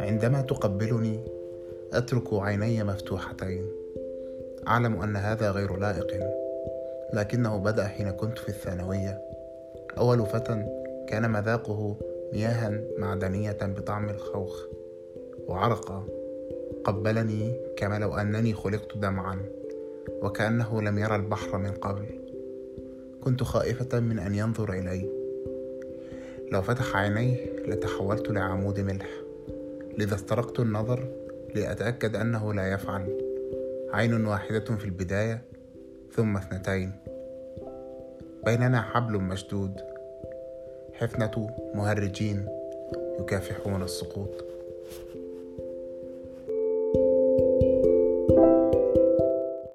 عندما تقبلني أترك عيني مفتوحتين. أعلم أن هذا غير لائق لكنه بدأ حين كنت في الثانوية. أول فتى كان مذاقه مياها معدنية بطعم الخوخ وعرق. قبلني كما لو أنني خلقت دمعا وكأنه لم يرى البحر من قبل. كنت خائفة من أن ينظر إلي. لو فتح عينيه لتحولت لعمود ملح. لذا استرقت النظر لأتأكد أنه لا يفعل. عين واحدة في البداية ثم اثنتين. بيننا حبل مشدود. حفنة مهرجين يكافحون السقوط.